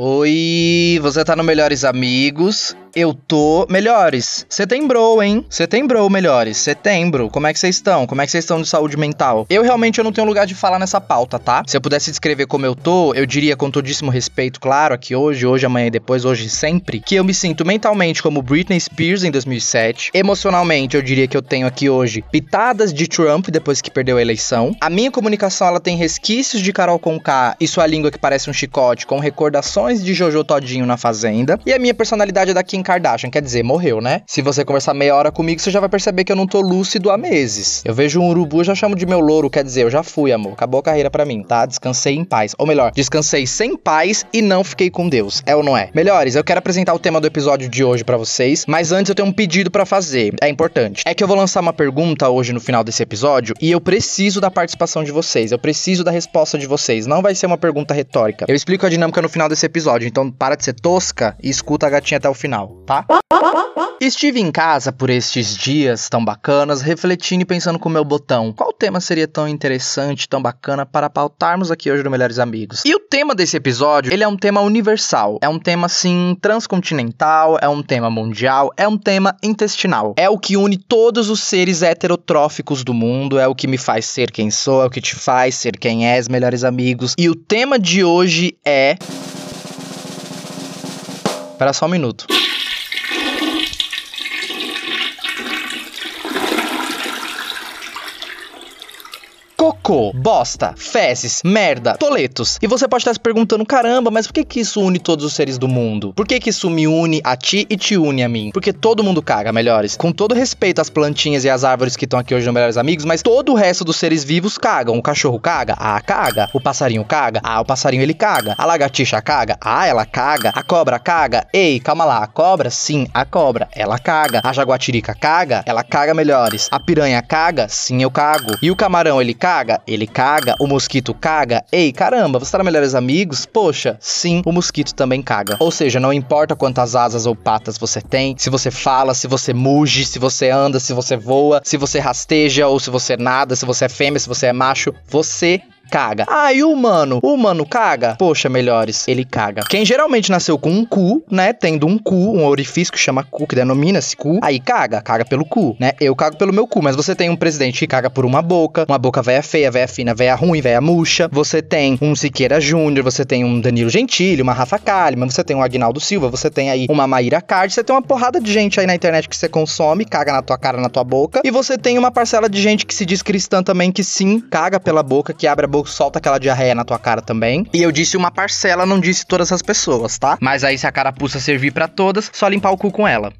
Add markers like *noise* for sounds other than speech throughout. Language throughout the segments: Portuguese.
Oi, você tá no Melhores Amigos eu tô melhores. Setembro, hein? Setembro, melhores. Setembro. Como é que vocês estão? Como é que vocês estão de saúde mental? Eu realmente eu não tenho lugar de falar nessa pauta, tá? Se eu pudesse descrever como eu tô, eu diria com todíssimo respeito, claro, aqui hoje, hoje, amanhã e depois, hoje sempre, que eu me sinto mentalmente como Britney Spears em 2007. Emocionalmente, eu diria que eu tenho aqui hoje pitadas de Trump depois que perdeu a eleição. A minha comunicação, ela tem resquícios de Carol Conká e sua língua que parece um chicote, com recordações de Jojo Todinho na Fazenda. E a minha personalidade é da Kim Kardashian, quer dizer, morreu, né? Se você conversar meia hora comigo, você já vai perceber que eu não tô lúcido há meses. Eu vejo um urubu, já chamo de meu louro, quer dizer, eu já fui, amor. Acabou a carreira para mim, tá? Descansei em paz. Ou melhor, descansei sem paz e não fiquei com Deus. É ou não é? Melhores, eu quero apresentar o tema do episódio de hoje para vocês, mas antes eu tenho um pedido para fazer. É importante. É que eu vou lançar uma pergunta hoje no final desse episódio e eu preciso da participação de vocês. Eu preciso da resposta de vocês. Não vai ser uma pergunta retórica. Eu explico a dinâmica no final desse episódio, então para de ser tosca e escuta a gatinha até o final, tá? Estive em casa por estes dias tão bacanas, refletindo e pensando com o meu botão. Qual tema seria tão interessante, tão bacana para pautarmos aqui hoje no Melhores Amigos? E o tema desse episódio, ele é um tema universal. É um tema, assim, transcontinental, é um tema mundial, é um tema intestinal. É o que une todos os seres heterotróficos do mundo, é o que me faz ser quem sou, é o que te faz ser quem és, melhores amigos. E o tema de hoje é... Espera só um minuto. Cocô, bosta, fezes, merda, toletos. E você pode estar se perguntando, caramba, mas por que que isso une todos os seres do mundo? Por que que isso me une a ti e te une a mim? Porque todo mundo caga, melhores. Com todo respeito às plantinhas e às árvores que estão aqui hoje no Melhores Amigos, mas todo o resto dos seres vivos cagam. O cachorro caga? Ah, caga. O passarinho caga? Ah, o passarinho ele caga. A lagartixa caga? Ah, ela caga. A cobra caga? Ei, calma lá. A cobra? Sim, a cobra. Ela caga. A jaguatirica caga? Ela caga melhores. A piranha caga? Sim, eu cago. E o camarão ele caga? Caga, ele caga, o mosquito caga. Ei, caramba, você tá Melhores Amigos? Poxa, sim, o mosquito também caga. Ou seja, não importa quantas asas ou patas você tem, se você fala, se você muge, se você anda, se você voa, se você rasteja ou se você nada, se você é fêmea, se você é macho, você caga. E o humano? O humano caga? Poxa, melhores, ele caga. Quem geralmente nasceu com um cu, né? Tendo um cu, um orifício que chama cu, que denomina-se cu, aí caga, caga pelo cu, né? Eu cago pelo meu cu, mas você tem um presidente que caga por uma boca, uma boca velha feia, velha fina, velha ruim, velha murcha. Você tem um Siqueira Júnior, você tem um Danilo Gentili, uma Rafa Kalimann, você tem um Agnaldo Silva, você tem aí uma Maíra Card, você tem uma porrada de gente aí na internet que você consome, caga na tua cara, na tua boca, e você tem uma parcela de gente que se diz cristã também, que sim, caga pela boca, que abre a boca solta aquela diarreia na tua cara também. E eu disse uma parcela, não disse todas as pessoas, tá? Mas aí se a carapuça servir para todas, só limpar o cu com ela.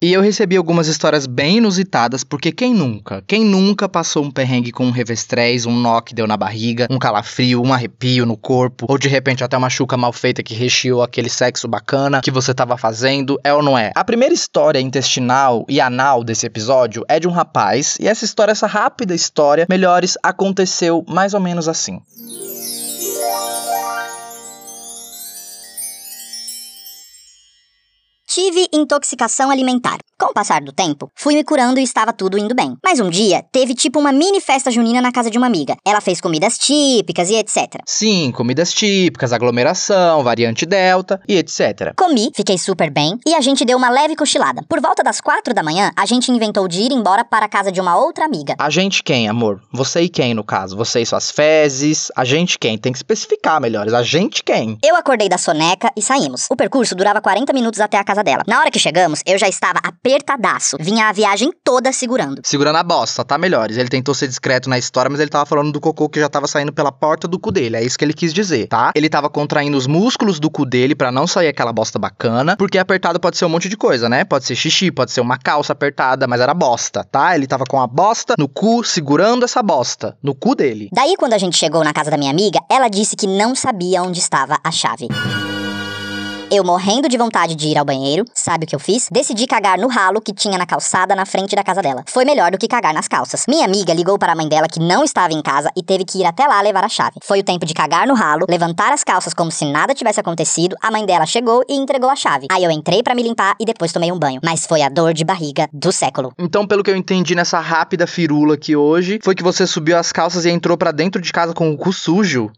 E eu recebi algumas histórias bem inusitadas, porque quem nunca? Quem nunca passou um perrengue com um revestrez, um nó que deu na barriga, um calafrio, um arrepio no corpo, ou de repente até uma chuca mal feita que recheou aquele sexo bacana que você tava fazendo, é ou não é? A primeira história intestinal e anal desse episódio é de um rapaz, e essa história, essa rápida história, melhores, aconteceu mais ou menos assim. Tive intoxicação alimentar. Com o passar do tempo, fui me curando e estava tudo indo bem. Mas um dia, teve tipo uma mini festa junina na casa de uma amiga. Ela fez comidas típicas e etc. Sim, comidas típicas, aglomeração, variante delta e etc. Comi, fiquei super bem e a gente deu uma leve cochilada. Por volta das quatro da manhã, a gente inventou de ir embora para a casa de uma outra amiga. A gente quem, amor? Você e quem, no caso? Você e suas fezes? A gente quem? Tem que especificar melhores. A gente quem? Eu acordei da soneca e saímos. O percurso durava 40 minutos até a casa dela. Na hora que chegamos, eu já estava apenas apertadaço. Vinha a viagem toda segurando. Segurando a bosta, tá, melhores? Ele tentou ser discreto na história, mas ele tava falando do cocô que já tava saindo pela porta do cu dele. É isso que ele quis dizer, tá? Ele tava contraindo os músculos do cu dele para não sair aquela bosta bacana, porque apertado pode ser um monte de coisa, né? Pode ser xixi, pode ser uma calça apertada, mas era bosta, tá? Ele tava com a bosta no cu, segurando essa bosta no cu dele. Daí, quando a gente chegou na casa da minha amiga, ela disse que não sabia onde estava a chave. Eu morrendo de vontade de ir ao banheiro, sabe o que eu fiz? Decidi cagar no ralo que tinha na calçada na frente da casa dela. Foi melhor do que cagar nas calças. Minha amiga ligou para a mãe dela que não estava em casa e teve que ir até lá levar a chave. Foi o tempo de cagar no ralo, levantar as calças como se nada tivesse acontecido. A mãe dela chegou e entregou a chave. Aí eu entrei para me limpar e depois tomei um banho. Mas foi a dor de barriga do século. Então, pelo que eu entendi nessa rápida firula aqui hoje, foi que você subiu as calças e entrou para dentro de casa com o cu sujo.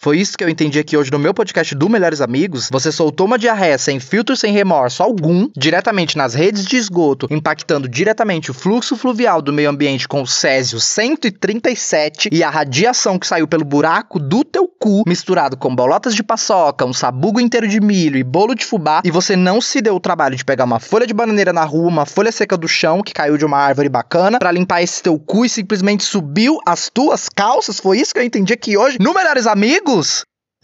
Foi isso que eu entendi aqui hoje no meu podcast do Melhores Amigos. Você soltou uma diarreia sem filtro, sem remorso algum, diretamente nas redes de esgoto, impactando diretamente o fluxo fluvial do meio ambiente com o Césio 137 e a radiação que saiu pelo buraco do teu cu, misturado com bolotas de paçoca, um sabugo inteiro de milho e bolo de fubá, e você não se deu o trabalho de pegar uma folha de bananeira na rua, uma folha seca do chão que caiu de uma árvore bacana, para limpar esse teu cu e simplesmente subiu as tuas calças. Foi isso que eu entendi aqui hoje no Melhores Amigos.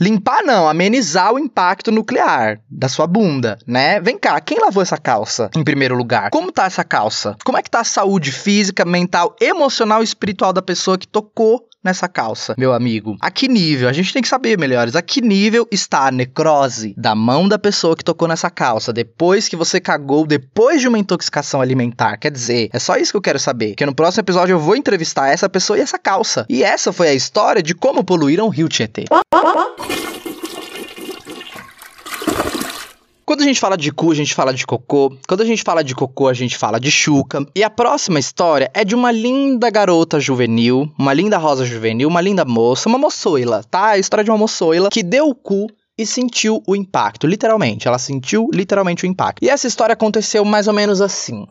Limpar não, amenizar o impacto nuclear da sua bunda, né? Vem cá, quem lavou essa calça em primeiro lugar? Como tá essa calça? Como é que tá a saúde física, mental, emocional e espiritual da pessoa que tocou nessa calça, meu amigo? A que nível? A gente tem que saber, melhores, a que nível está a necrose da mão da pessoa que tocou nessa calça depois que você cagou, depois de uma intoxicação alimentar? Quer dizer, é só isso que eu quero saber. Que no próximo episódio eu vou entrevistar essa pessoa e essa calça. E essa foi a história de como poluíram o rio Tietê. Quando a gente fala de cu, a gente fala de cocô. Quando a gente fala de cocô, a gente fala de chuca. E a próxima história é de uma linda garota juvenil, uma linda rosa juvenil, uma linda moça, uma moçoila, tá? A história de uma moçoila que deu o cu e sentiu o impacto, literalmente. Ela sentiu literalmente o impacto. E essa história aconteceu mais ou menos assim.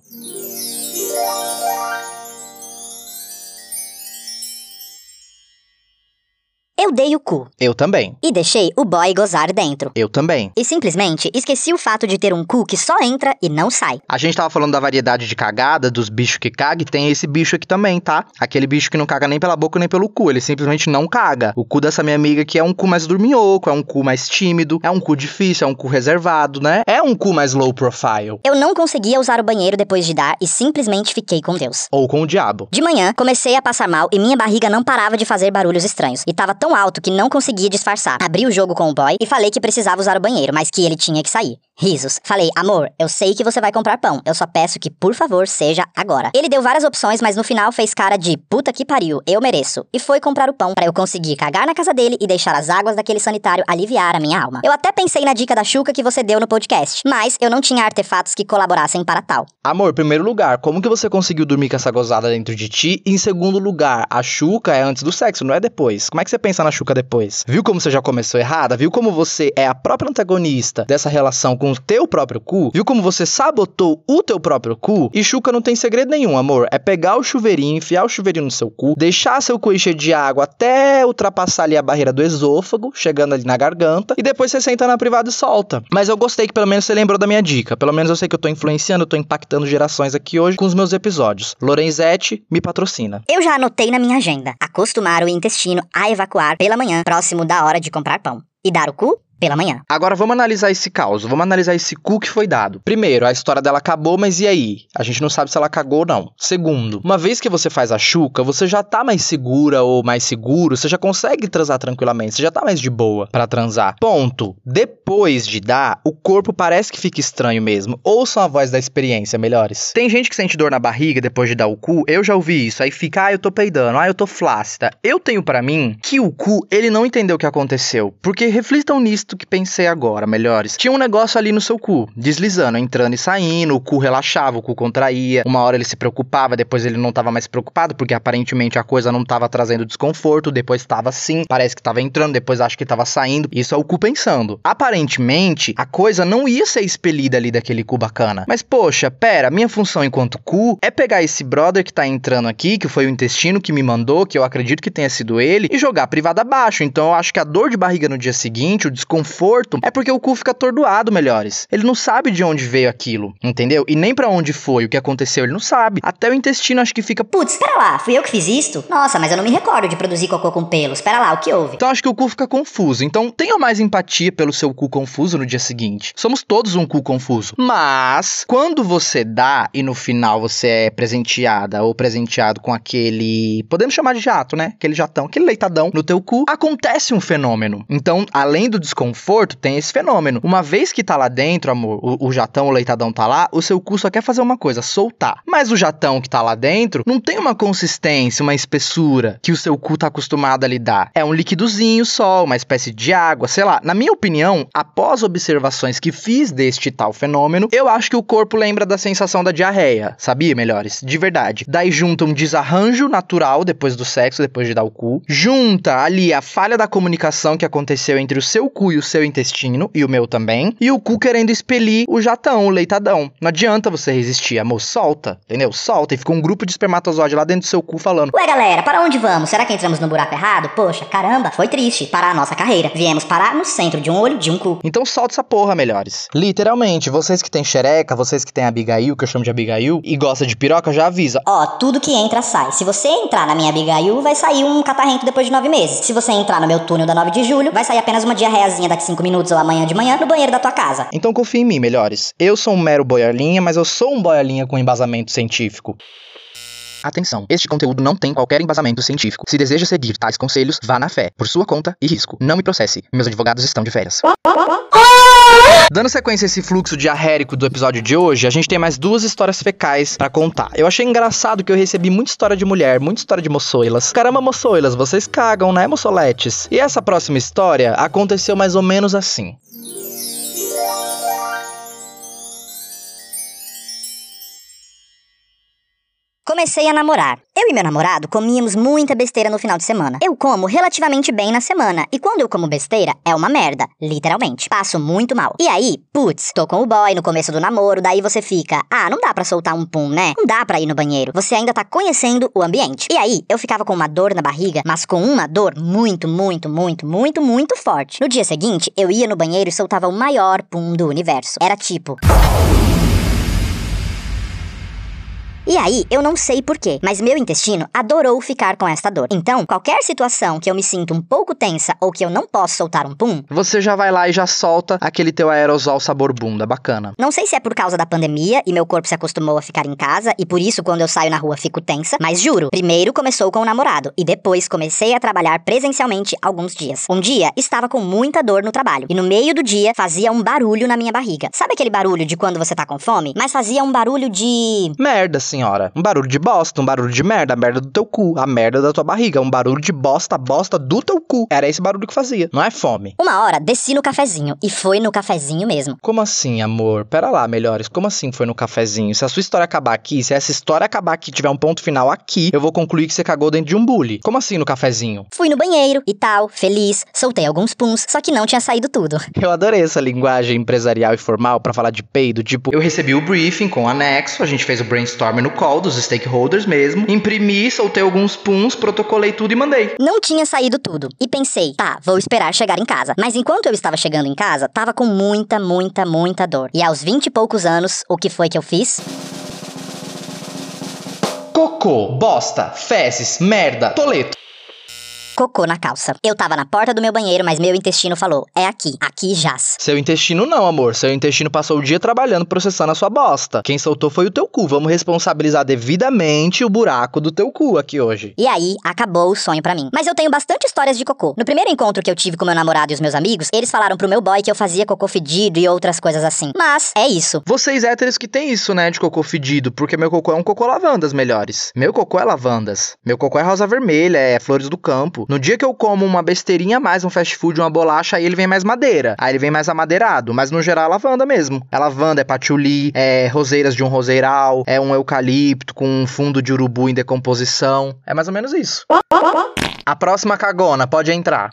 Dei o cu. Eu também. E deixei o boy gozar dentro. Eu também. E simplesmente esqueci o fato de ter um cu que só entra e não sai. A gente tava falando da variedade de cagada, dos bichos que cagam, e tem esse bicho aqui também, tá? Aquele bicho que não caga nem pela boca nem pelo cu, ele simplesmente não caga. O cu dessa minha amiga aqui é um cu mais dorminhoco, é um cu mais tímido, é um cu difícil, é um cu reservado, né? É um cu mais low profile. Eu não conseguia usar o banheiro depois de dar e simplesmente fiquei com Deus. Ou com o diabo. De manhã, comecei a passar mal e minha barriga não parava de fazer barulhos estranhos. E tava tão alto que não conseguia disfarçar. Abri o jogo com o boy e falei que precisava usar o banheiro, mas que ele tinha que sair. Risos. Falei, amor, eu sei que você vai comprar pão. Eu só peço que, por favor, seja agora. Ele deu várias opções, mas no final fez cara de puta que pariu, eu mereço. E foi comprar o pão para eu conseguir cagar na casa dele e deixar as águas daquele sanitário aliviar a minha alma. Eu até pensei na dica da Chuca que você deu no podcast, mas eu não tinha artefatos que colaborassem para tal. Amor, primeiro lugar, como que você conseguiu dormir com essa gozada dentro de ti? E em segundo lugar, a Chuca é antes do sexo, não é depois. Como é que você pensa na Chuca depois? Viu como você já começou errada? Viu como você é a própria antagonista dessa relação com o teu próprio cu? Viu como você sabotou o teu próprio cu? E Chuca não tem segredo nenhum, amor. É pegar o chuveirinho, enfiar o chuveirinho no seu cu, deixar seu cu encher de água até ultrapassar ali a barreira do esôfago, chegando ali na garganta, e depois você senta na privada e solta. Mas eu gostei que pelo menos você lembrou da minha dica. Pelo menos eu sei que eu tô influenciando, eu tô impactando gerações aqui hoje com os meus episódios. Lorenzetti me patrocina. Eu já anotei na minha agenda acostumar o intestino a evacuar pela manhã, próximo da hora de comprar pão. E dar o cu pela manhã. Agora vamos analisar esse caos, vamos analisar esse cu que foi dado. Primeiro, a história dela acabou, mas e aí? A gente não sabe se ela cagou ou não. Segundo, uma vez que você faz a chuca, você já tá mais segura ou mais seguro, você já consegue transar tranquilamente, você já tá mais de boa para transar. Ponto. Depois de dar, o corpo parece que fica estranho mesmo. Ouçam a voz da experiência, melhores. Tem gente que sente dor na barriga depois de dar o cu, eu já ouvi isso, aí fica, ah, eu tô peidando, ah, eu tô flácida. Eu tenho para mim que o cu, ele não entendeu o que aconteceu, porque reflitam nisto que pensei agora, melhores. Tinha um negócio ali no seu cu, deslizando, entrando e saindo, o cu relaxava, o cu contraía. Uma hora ele se preocupava, depois ele não tava mais preocupado, porque aparentemente a coisa não tava trazendo desconforto, depois estava sim, parece que tava entrando, depois acho que tava saindo. Isso é o cu pensando. Aparentemente, a coisa não ia ser expelida ali daquele cu bacana. Mas poxa, pera, minha função enquanto cu é pegar esse brother que tá entrando aqui, que foi o intestino que me mandou, que eu acredito que tenha sido ele, e jogar privada abaixo. Então eu acho que a dor de barriga no dia seguinte, o desconforto desconforto, é porque o cu fica atordoado, melhores. Ele não sabe de onde veio aquilo, entendeu? E nem para onde foi, o que aconteceu, ele não sabe. Até o intestino acho que fica. Putz, espera lá, fui eu que fiz isto? Nossa, mas eu não me recordo de produzir cocô com pelo. Espera lá, o que houve? Então acho que o cu fica confuso. Então tenha mais empatia pelo seu cu confuso no dia seguinte. Somos todos um cu confuso. Mas quando você dá e no final você é presenteada ou presenteado com aquele, podemos chamar de jato, né? Aquele jatão, aquele leitadão no teu cu, acontece um fenômeno. Então, além do desconforto, tem esse fenômeno. Uma vez que tá lá dentro, amor, o, o jatão, o leitadão tá lá, o seu cu só quer fazer uma coisa, soltar. Mas o jatão que tá lá dentro não tem uma consistência, uma espessura que o seu cu tá acostumado a lidar. É um liquidozinho só, uma espécie de água, sei lá. Na minha opinião, após observações que fiz deste tal fenômeno, eu acho que o corpo lembra da sensação da diarreia, sabia, melhores? De verdade. Daí junta um desarranjo natural depois do sexo, depois de dar o cu, junta ali a falha da comunicação que aconteceu entre o seu cu o seu intestino, e o meu também, e o cu querendo expelir o jatão, o leitadão. Não adianta você resistir, amor, solta, entendeu? Solta, e fica um grupo de espermatozoide lá dentro do seu cu falando: Ué, galera, para onde vamos? Será que entramos no buraco errado? Poxa, caramba, foi triste parar a nossa carreira. Viemos parar no centro de um olho de um cu. Então solta essa porra, melhores. Literalmente, vocês que têm xereca, vocês que têm Abigail, que eu chamo de Abigail, e gosta de piroca, já avisa. Ó, tudo que entra sai. Se você entrar na minha Abigail, vai sair um catarrento depois de nove meses. Se você entrar no meu túnel da 9 de julho, vai sair apenas uma daqui cinco minutos ou amanhã de manhã no banheiro da tua casa. Então confia em mim, melhores. Eu sou um mero boiolinha, mas eu sou um boiolinha com embasamento científico. Atenção, este conteúdo não tem qualquer embasamento científico. Se deseja seguir tais conselhos, vá na fé, por sua conta e risco. Não me processe, meus advogados estão de férias. Dando sequência a esse fluxo diarrérico do episódio de hoje, a gente tem mais duas histórias fecais pra contar. Eu achei engraçado que eu recebi muita história de mulher, muita história de moçoilas. Caramba, moçoilas, vocês cagam, né, moçoletes? E essa próxima história aconteceu mais ou menos assim. Comecei a namorar. Eu e meu namorado comíamos muita besteira no final de semana. Eu como relativamente bem na semana, e quando eu como besteira, é uma merda, literalmente. Passo muito mal. E aí, putz, tô com o boy no começo do namoro, daí você fica, ah, não dá pra soltar um pum, né? Não dá pra ir no banheiro. Você ainda tá conhecendo o ambiente. E aí, eu ficava com uma dor na barriga, mas com uma dor muito, muito, muito, muito, muito forte. No dia seguinte, eu ia no banheiro e soltava o maior pum do universo. Era tipo. E aí, eu não sei porquê, mas meu intestino adorou ficar com esta dor. Então, qualquer situação que eu me sinto um pouco tensa ou que eu não posso soltar um pum, Você já vai lá e já solta aquele teu aerosol sabor bunda, bacana. não sei se é por causa da pandemia e meu corpo se acostumou a ficar em casa e por isso quando eu saio na rua fico tensa, mas juro, primeiro começou com o namorado e depois comecei a trabalhar presencialmente alguns dias. Um dia estava com muita dor no trabalho e no meio do dia fazia um barulho na minha barriga. Sabe aquele barulho de quando você tá com fome? Mas fazia um barulho de Merda, senhora. Um barulho de bosta, um barulho de merda, a merda do teu cu, a merda da tua barriga, um barulho de bosta, a bosta do teu cu. Era esse barulho que fazia, não é fome. Uma hora desci no cafezinho e foi no cafezinho mesmo. Como assim, amor? Pera lá, melhores. Como assim foi no cafezinho? Se a sua história acabar aqui, se essa história acabar aqui e tiver um ponto final aqui, eu vou concluir que você cagou dentro de um bully. Como assim no cafezinho? Fui no banheiro e tal, feliz, soltei alguns puns, só que não tinha saído tudo. *laughs* Eu adorei essa linguagem empresarial e formal pra falar de peido. Tipo, eu recebi o briefing com o anexo, a gente fez o brainstorm no call dos stakeholders mesmo, imprimi, soltei alguns puns, protocolei tudo e mandei. Não tinha saído tudo. E pensei, tá, vou esperar chegar em casa. Mas enquanto eu estava chegando em casa, tava com muita, muita, muita dor. E aos 20 e poucos anos, o que foi que eu fiz? Cocô, bosta, fezes, merda, toleto. Cocô na calça. Eu tava na porta do meu banheiro, mas meu intestino falou: é aqui, aqui jaz. Seu intestino não, amor. Seu intestino passou o dia trabalhando processando a sua bosta. Quem soltou foi o teu cu. Vamos responsabilizar devidamente o buraco do teu cu aqui hoje. E aí, acabou o sonho pra mim. Mas eu tenho bastante histórias de cocô. No primeiro encontro que eu tive com meu namorado e os meus amigos, eles falaram pro meu boy que eu fazia cocô fedido e outras coisas assim. Mas é isso. Vocês héteros que tem isso, né, de cocô fedido, porque meu cocô é um cocô lavandas melhores. Meu cocô é lavandas. Meu cocô é rosa vermelha, é flores do campo. No dia que eu como uma besteirinha mais, um fast food, uma bolacha, aí ele vem mais madeira. Aí ele vem mais amadeirado, mas no geral é lavanda mesmo. É lavanda, é patchouli, é roseiras de um roseiral, é um eucalipto com um fundo de urubu em decomposição. É mais ou menos isso. A próxima cagona, pode entrar.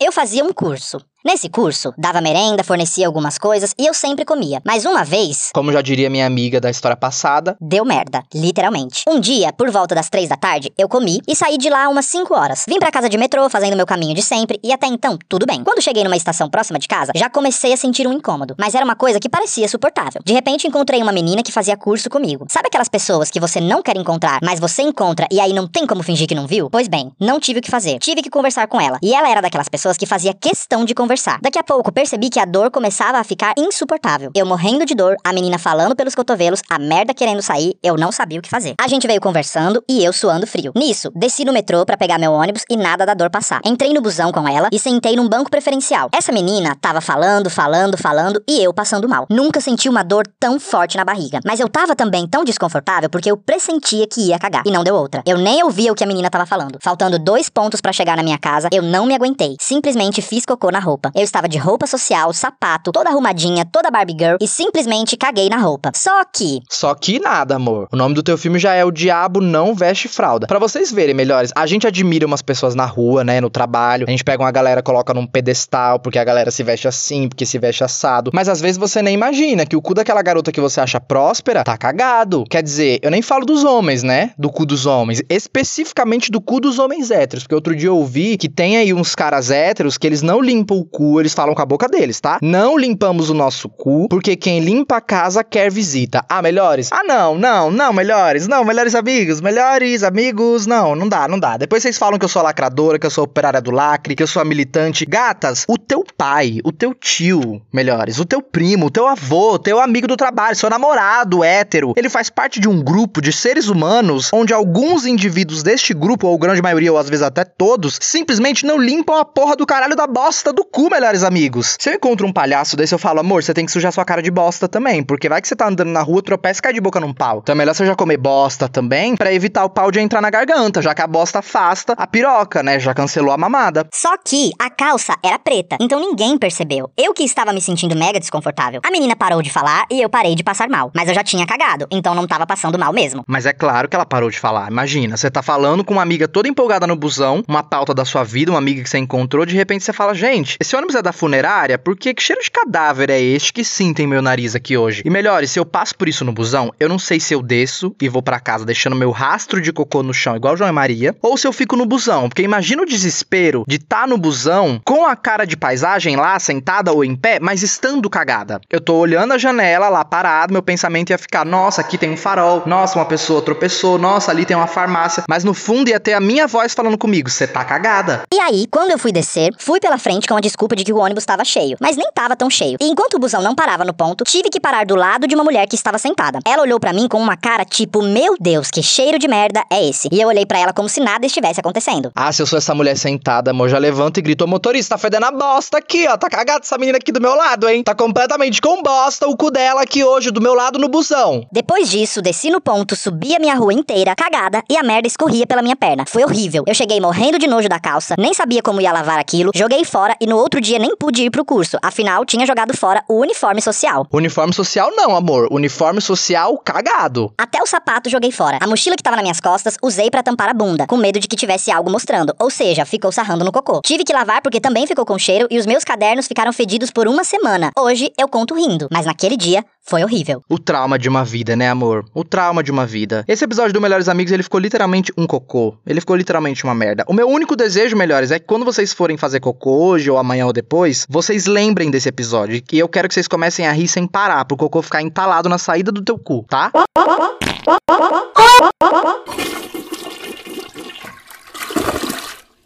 Eu fazia um curso. Nesse curso, dava merenda, fornecia algumas coisas e eu sempre comia. Mas uma vez. Como já diria minha amiga da história passada. Deu merda, literalmente. Um dia, por volta das três da tarde, eu comi e saí de lá umas 5 horas. Vim para casa de metrô, fazendo meu caminho de sempre e até então, tudo bem. Quando cheguei numa estação próxima de casa, já comecei a sentir um incômodo. Mas era uma coisa que parecia suportável. De repente, encontrei uma menina que fazia curso comigo. Sabe aquelas pessoas que você não quer encontrar, mas você encontra e aí não tem como fingir que não viu? Pois bem, não tive o que fazer. Tive que conversar com ela. E ela era daquelas pessoas que fazia questão de conversar conversar. Daqui a pouco percebi que a dor começava a ficar insuportável. Eu morrendo de dor, a menina falando pelos cotovelos, a merda querendo sair, eu não sabia o que fazer. A gente veio conversando e eu suando frio. Nisso, desci no metrô para pegar meu ônibus e nada da dor passar. Entrei no busão com ela e sentei num banco preferencial. Essa menina tava falando, falando, falando e eu passando mal. Nunca senti uma dor tão forte na barriga. Mas eu tava também tão desconfortável porque eu pressentia que ia cagar. E não deu outra. Eu nem ouvia o que a menina tava falando. Faltando dois pontos para chegar na minha casa, eu não me aguentei. Simplesmente fiz cocô na roupa roupa. Eu estava de roupa social, sapato, toda arrumadinha, toda Barbie Girl e simplesmente caguei na roupa. Só que. Só que nada, amor. O nome do teu filme já é O Diabo Não Veste Fralda. Para vocês verem melhores, a gente admira umas pessoas na rua, né, no trabalho. A gente pega uma galera, coloca num pedestal, porque a galera se veste assim, porque se veste assado. Mas às vezes você nem imagina que o cu daquela garota que você acha próspera tá cagado. Quer dizer, eu nem falo dos homens, né? Do cu dos homens. Especificamente do cu dos homens héteros. Porque outro dia eu ouvi que tem aí uns caras héteros que eles não limpam o cu, eles falam com a boca deles, tá? Não limpamos o nosso cu, porque quem limpa a casa quer visita. Ah, melhores? Ah, não, não, não, melhores. Não, melhores amigos, melhores amigos. Não, não dá, não dá. Depois vocês falam que eu sou lacradora, que eu sou operária do lacre, que eu sou a militante. Gatas, o teu pai, o teu tio, melhores, o teu primo, o teu avô, o teu amigo do trabalho, seu namorado hétero, ele faz parte de um grupo de seres humanos onde alguns indivíduos deste grupo, ou grande maioria, ou às vezes até todos, simplesmente não limpam a porra do caralho da bosta do cu, melhores amigos. Se eu encontro um palhaço desse, eu falo, amor, você tem que sujar sua cara de bosta também, porque vai que você tá andando na rua, tropeça e cai de boca num pau. Então é melhor você já comer bosta também, para evitar o pau de entrar na garganta, já que a bosta afasta a piroca, né? Já cancelou a mamada. Só que a calça era preta, então ninguém percebeu. Eu que estava me sentindo mega desconfortável. A menina parou de falar e eu parei de passar mal. Mas eu já tinha cagado, então não tava passando mal mesmo. Mas é claro que ela parou de falar. Imagina, você tá falando com uma amiga toda empolgada no busão, uma pauta da sua vida, uma amiga que você encontrou, de repente você fala, gente, esse ônibus é da funerária? Porque que cheiro de cadáver é este que sinto em meu nariz aqui hoje? E melhor, se eu passo por isso no busão, eu não sei se eu desço e vou para casa deixando meu rastro de cocô no chão, igual João e Maria, ou se eu fico no busão. Porque imagina o desespero de estar tá no busão com a cara de paisagem lá, sentada ou em pé, mas estando cagada. Eu tô olhando a janela lá parado, meu pensamento ia ficar: nossa, aqui tem um farol, nossa, uma pessoa tropeçou, nossa, ali tem uma farmácia. Mas no fundo ia ter a minha voz falando comigo: você tá cagada. E aí, quando eu fui descer, fui pela frente com a desculpa de que o ônibus estava cheio, mas nem tava tão cheio. E enquanto o busão não parava no ponto, tive que parar do lado de uma mulher que estava sentada. Ela olhou para mim com uma cara tipo, meu Deus, que cheiro de merda é esse? E eu olhei para ela como se nada estivesse acontecendo. Ah, se eu sou essa mulher sentada, amor, já levanta e grita, ô motorista, tá fedendo a bosta aqui, ó, tá cagada essa menina aqui do meu lado, hein? Tá completamente com bosta o cu dela aqui hoje, do meu lado no busão. Depois disso, desci no ponto, subi a minha rua inteira, cagada, e a merda escorria pela minha perna. Foi horrível. Eu cheguei morrendo de nojo da calça, nem sabia como ia lavar aquilo, joguei fora e no outro dia nem pude ir pro curso. Afinal, tinha jogado fora o uniforme social. Uniforme social não, amor. Uniforme social cagado. Até o sapato joguei fora. A mochila que tava nas minhas costas usei para tampar a bunda, com medo de que tivesse algo mostrando. Ou seja, ficou sarrando no cocô. Tive que lavar porque também ficou com cheiro e os meus cadernos ficaram fedidos por uma semana. Hoje eu conto rindo, mas naquele dia foi horrível. O trauma de uma vida, né, amor? O trauma de uma vida. Esse episódio do Melhores Amigos, ele ficou literalmente um cocô. Ele ficou literalmente uma merda. O meu único desejo, melhores, é que quando vocês forem fazer cocô hoje ou amanhã ou depois, vocês lembrem desse episódio. E eu quero que vocês comecem a rir sem parar, pro cocô ficar entalado na saída do teu cu, tá?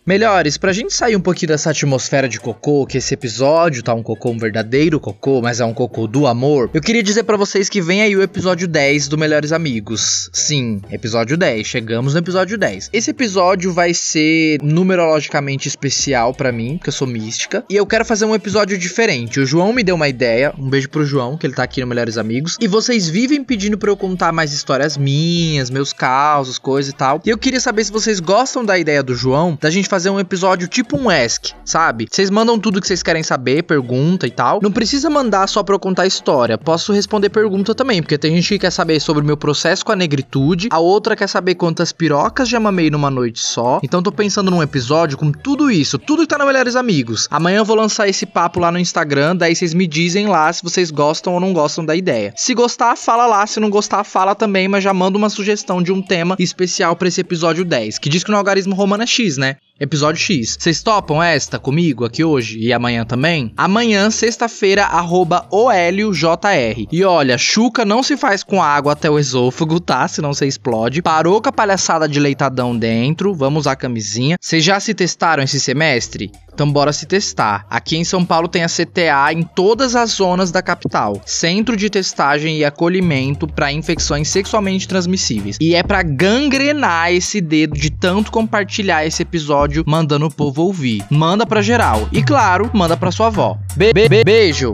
Melhores, pra gente sair um pouquinho dessa atmosfera de cocô, que esse episódio tá um cocô, um verdadeiro cocô, mas é um cocô do amor, eu queria dizer para vocês que vem aí o episódio 10 do Melhores Amigos. Sim, episódio 10, chegamos no episódio 10. Esse episódio vai ser numerologicamente especial para mim, porque eu sou mística, e eu quero fazer um episódio diferente. O João me deu uma ideia, um beijo pro João, que ele tá aqui no Melhores Amigos, e vocês vivem pedindo para eu contar mais histórias minhas, meus causos, coisas e tal. E eu queria saber se vocês gostam da ideia do João, da gente fazer um episódio tipo um Ask, sabe? Vocês mandam tudo que vocês querem saber, pergunta e tal. Não precisa mandar só pra eu contar a história. Posso responder pergunta também, porque tem gente que quer saber sobre o meu processo com a negritude, a outra quer saber quantas pirocas já mamei numa noite só. Então tô pensando num episódio com tudo isso, tudo que tá no Melhores Amigos. Amanhã eu vou lançar esse papo lá no Instagram, daí vocês me dizem lá se vocês gostam ou não gostam da ideia. Se gostar, fala lá, se não gostar, fala também, mas já manda uma sugestão de um tema especial para esse episódio 10, que diz que no algarismo romano é X, né? Episódio X. Vocês topam esta comigo aqui hoje e amanhã também? Amanhã, sexta-feira, arroba OLioJR. E olha, chuca não se faz com água até o esôfago, tá? Senão você explode. Parou com a palhaçada de leitadão dentro. Vamos usar camisinha. Vocês já se testaram esse semestre? Então bora se testar. Aqui em São Paulo tem a CTA em todas as zonas da capital. Centro de testagem e acolhimento para infecções sexualmente transmissíveis. E é para gangrenar esse dedo de tanto compartilhar esse episódio mandando o povo ouvir. Manda pra geral. E claro, manda pra sua avó. Be be beijo!